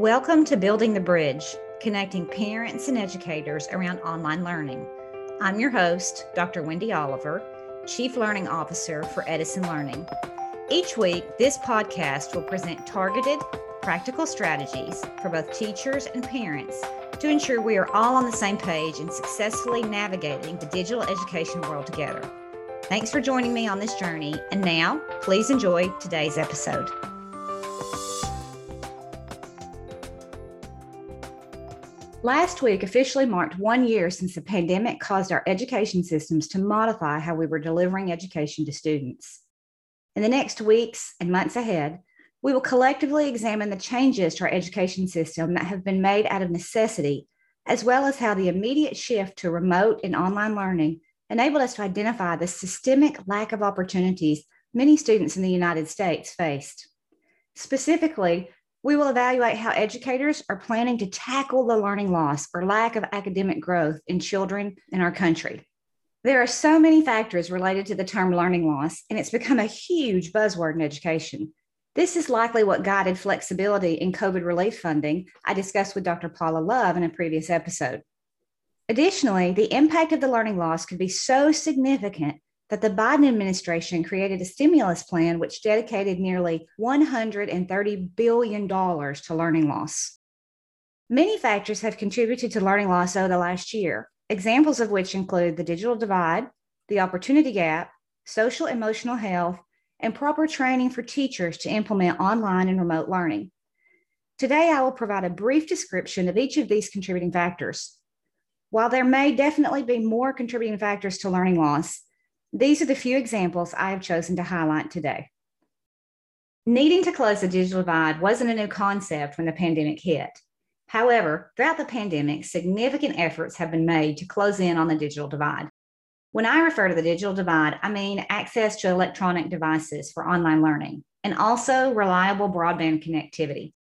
Welcome to Building the Bridge, connecting parents and educators around online learning. I'm your host, Dr. Wendy Oliver, Chief Learning Officer for Edison Learning. Each week, this podcast will present targeted, practical strategies for both teachers and parents to ensure we are all on the same page and successfully navigating the digital education world together. Thanks for joining me on this journey. And now, please enjoy today's episode. Last week officially marked one year since the pandemic caused our education systems to modify how we were delivering education to students. In the next weeks and months ahead, we will collectively examine the changes to our education system that have been made out of necessity, as well as how the immediate shift to remote and online learning enabled us to identify the systemic lack of opportunities many students in the United States faced. Specifically, we will evaluate how educators are planning to tackle the learning loss or lack of academic growth in children in our country. There are so many factors related to the term learning loss, and it's become a huge buzzword in education. This is likely what guided flexibility in COVID relief funding I discussed with Dr. Paula Love in a previous episode. Additionally, the impact of the learning loss could be so significant that the Biden administration created a stimulus plan which dedicated nearly $130 billion to learning loss. Many factors have contributed to learning loss over the last year, examples of which include the digital divide, the opportunity gap, social emotional health, and proper training for teachers to implement online and remote learning. Today, I will provide a brief description of each of these contributing factors. While there may definitely be more contributing factors to learning loss, these are the few examples I have chosen to highlight today. Needing to close the digital divide wasn't a new concept when the pandemic hit. However, throughout the pandemic, significant efforts have been made to close in on the digital divide. When I refer to the digital divide, I mean access to electronic devices for online learning and also reliable broadband connectivity.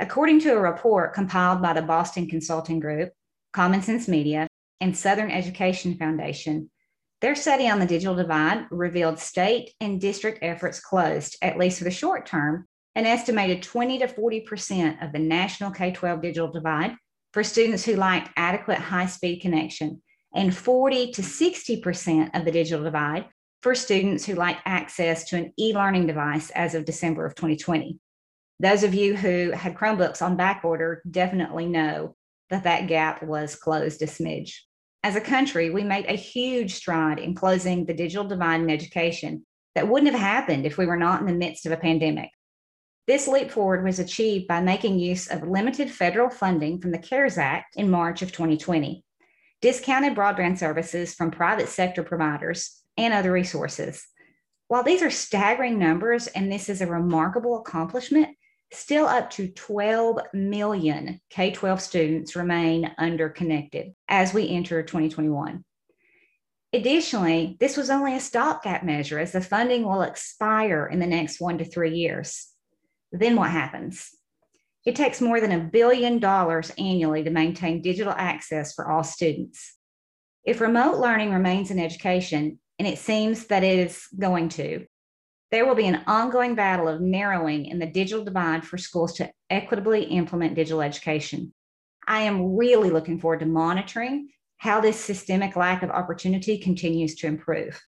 According to a report compiled by the Boston Consulting Group, Common Sense Media, and Southern Education Foundation, their study on the digital divide revealed state and district efforts closed, at least for the short term, an estimated 20 to 40% of the national K 12 digital divide for students who lacked adequate high speed connection, and 40 to 60% of the digital divide for students who lacked access to an e learning device as of December of 2020. Those of you who had Chromebooks on back order definitely know that that gap was closed a smidge. As a country, we made a huge stride in closing the digital divide in education that wouldn't have happened if we were not in the midst of a pandemic. This leap forward was achieved by making use of limited federal funding from the CARES Act in March of 2020, discounted broadband services from private sector providers, and other resources. While these are staggering numbers and this is a remarkable accomplishment, still up to 12 million K 12 students remain underconnected as we enter 2021. Additionally, this was only a stopgap measure as the funding will expire in the next one to three years. Then what happens? It takes more than a billion dollars annually to maintain digital access for all students. If remote learning remains in education, and it seems that it is going to, there will be an ongoing battle of narrowing in the digital divide for schools to equitably implement digital education. I am really looking forward to monitoring how this systemic lack of opportunity continues to improve.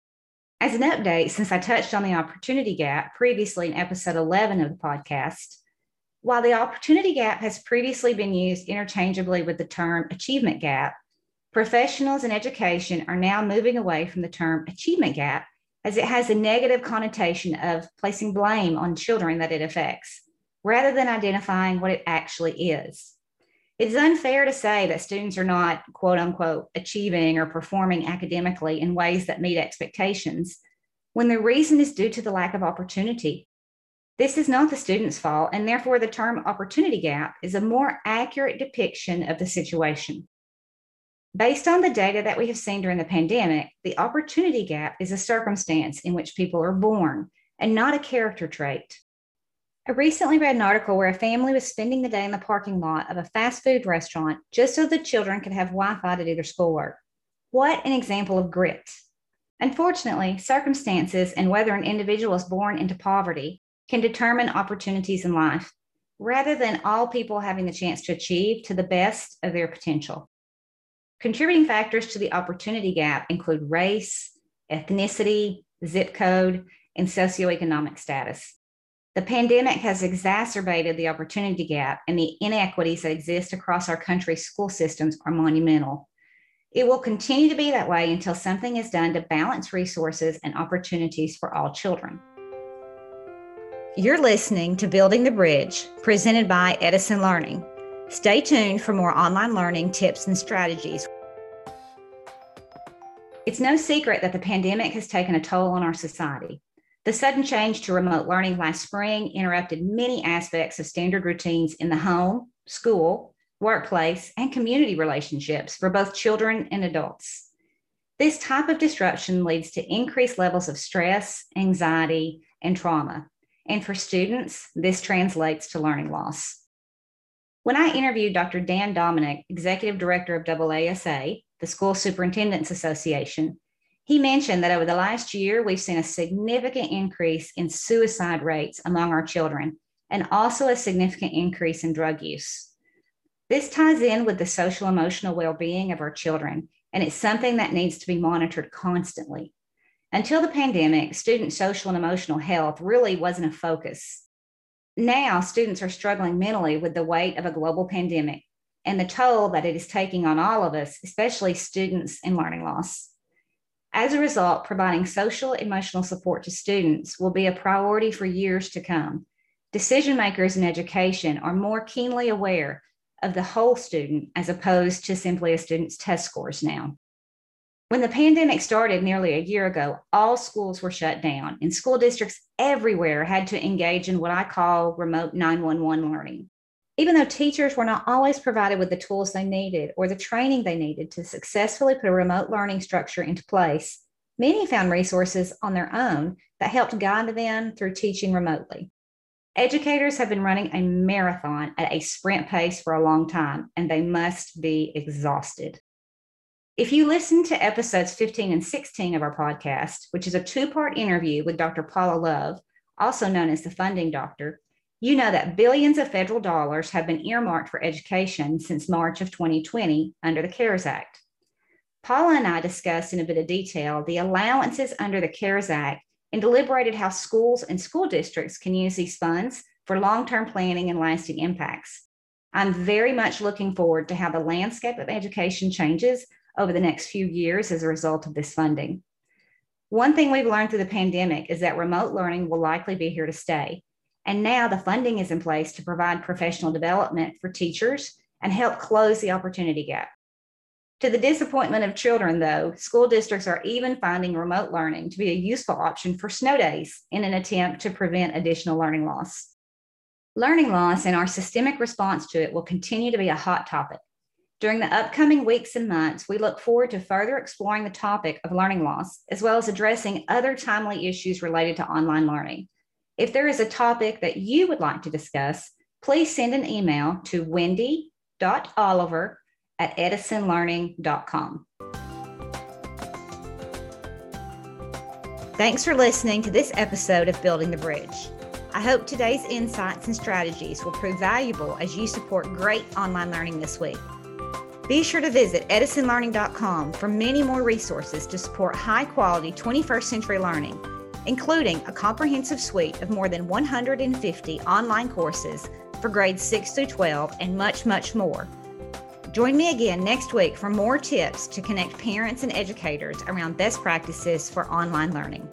As an update, since I touched on the opportunity gap previously in episode 11 of the podcast, while the opportunity gap has previously been used interchangeably with the term achievement gap, professionals in education are now moving away from the term achievement gap as it has a negative connotation of placing blame on children that it affects, rather than identifying what it actually is. It's unfair to say that students are not, quote unquote, achieving or performing academically in ways that meet expectations when the reason is due to the lack of opportunity. This is not the student's fault, and therefore the term opportunity gap is a more accurate depiction of the situation. Based on the data that we have seen during the pandemic, the opportunity gap is a circumstance in which people are born and not a character trait. I recently read an article where a family was spending the day in the parking lot of a fast food restaurant just so the children could have Wi Fi to do their schoolwork. What an example of grit. Unfortunately, circumstances and whether an individual is born into poverty can determine opportunities in life. rather than all people having the chance to achieve to the best of their potential. Contributing factors to the opportunity gap include race, ethnicity, zip code, and socioeconomic status. The pandemic has exacerbated the opportunity gap, and the inequities that exist across our country's school systems are monumental. It will continue to be that way until something is done to balance resources and opportunities for all children. You're listening to Building the Bridge, presented by Edison Learning. Stay tuned for more online learning tips and strategies. It's no secret that the pandemic has taken a toll on our society. The sudden change to remote learning last spring interrupted many aspects of standard routines in the home, school, workplace, and community relationships for both children and adults. This type of disruption leads to increased levels of stress, anxiety, and trauma. And for students, this translates to learning loss. When I interviewed Dr. Dan Domenech, Executive Director of AASA, the School Superintendents Association, he mentioned that over the last year, we've seen a significant increase in suicide rates among our children and also a significant increase in drug use. This ties in with the social emotional well being of our children, and it's something that needs to be monitored constantly. Until the pandemic, student social and emotional health really wasn't a focus. Now, students are struggling mentally with the weight of a global pandemic and the toll that it is taking on all of us, especially students in learning loss. As a result, providing social emotional support to students will be a priority for years to come. Decision makers in education are more keenly aware of the whole student as opposed to simply a student's test scores now. When the pandemic started nearly a year ago, all schools were shut down, and school districts everywhere had to engage in what I call remote 911 learning even though teachers were not always provided with the tools they needed or the training they needed to successfully put a remote learning structure into place, many found resources on their own that helped guide them through teaching remotely. Educators have been running a marathon at a sprint pace for a long time, and they must be exhausted. If you listen to episodes 15 and 16 of our podcast, which is a two part interview with Dr. Paula Love, also known as the funding doctor, you know that billions of federal dollars have been earmarked for education since March of 2020 under the CARES Act. Paula and I discussed in a bit of detail the allowances under the CARES Act and deliberated how schools and school districts can use these funds for long term planning and lasting impacts. I'm very much looking forward to how the landscape of education changes over the next few years as a result of this funding. One thing we've learned through the pandemic is that remote learning will likely be here to stay. And now the funding is in place to provide professional development for teachers and help close the opportunity gap. To the disappointment of children, though, school districts are even finding remote learning to be a useful option for snow days in an attempt to prevent additional learning loss. Learning loss and our systemic response to it will continue to be a hot topic. During the upcoming weeks and months, we look forward to further exploring the topic of learning loss, as well as addressing other timely issues related to online learning. If there is a topic that you would like to discuss, please send an email to wendy.oliver at edisonlearning.com. Thanks for listening to this episode of Building the Bridge. I hope today's insights and strategies will prove valuable as you support great online learning this week. Be sure to visit edisonlearning.com for many more resources to support high quality 21st century learning including a comprehensive suite of more than 150 online courses for grades 6 through 12 and much, much more. Join me again next week for more tips to connect parents and educators around best practices for online learning.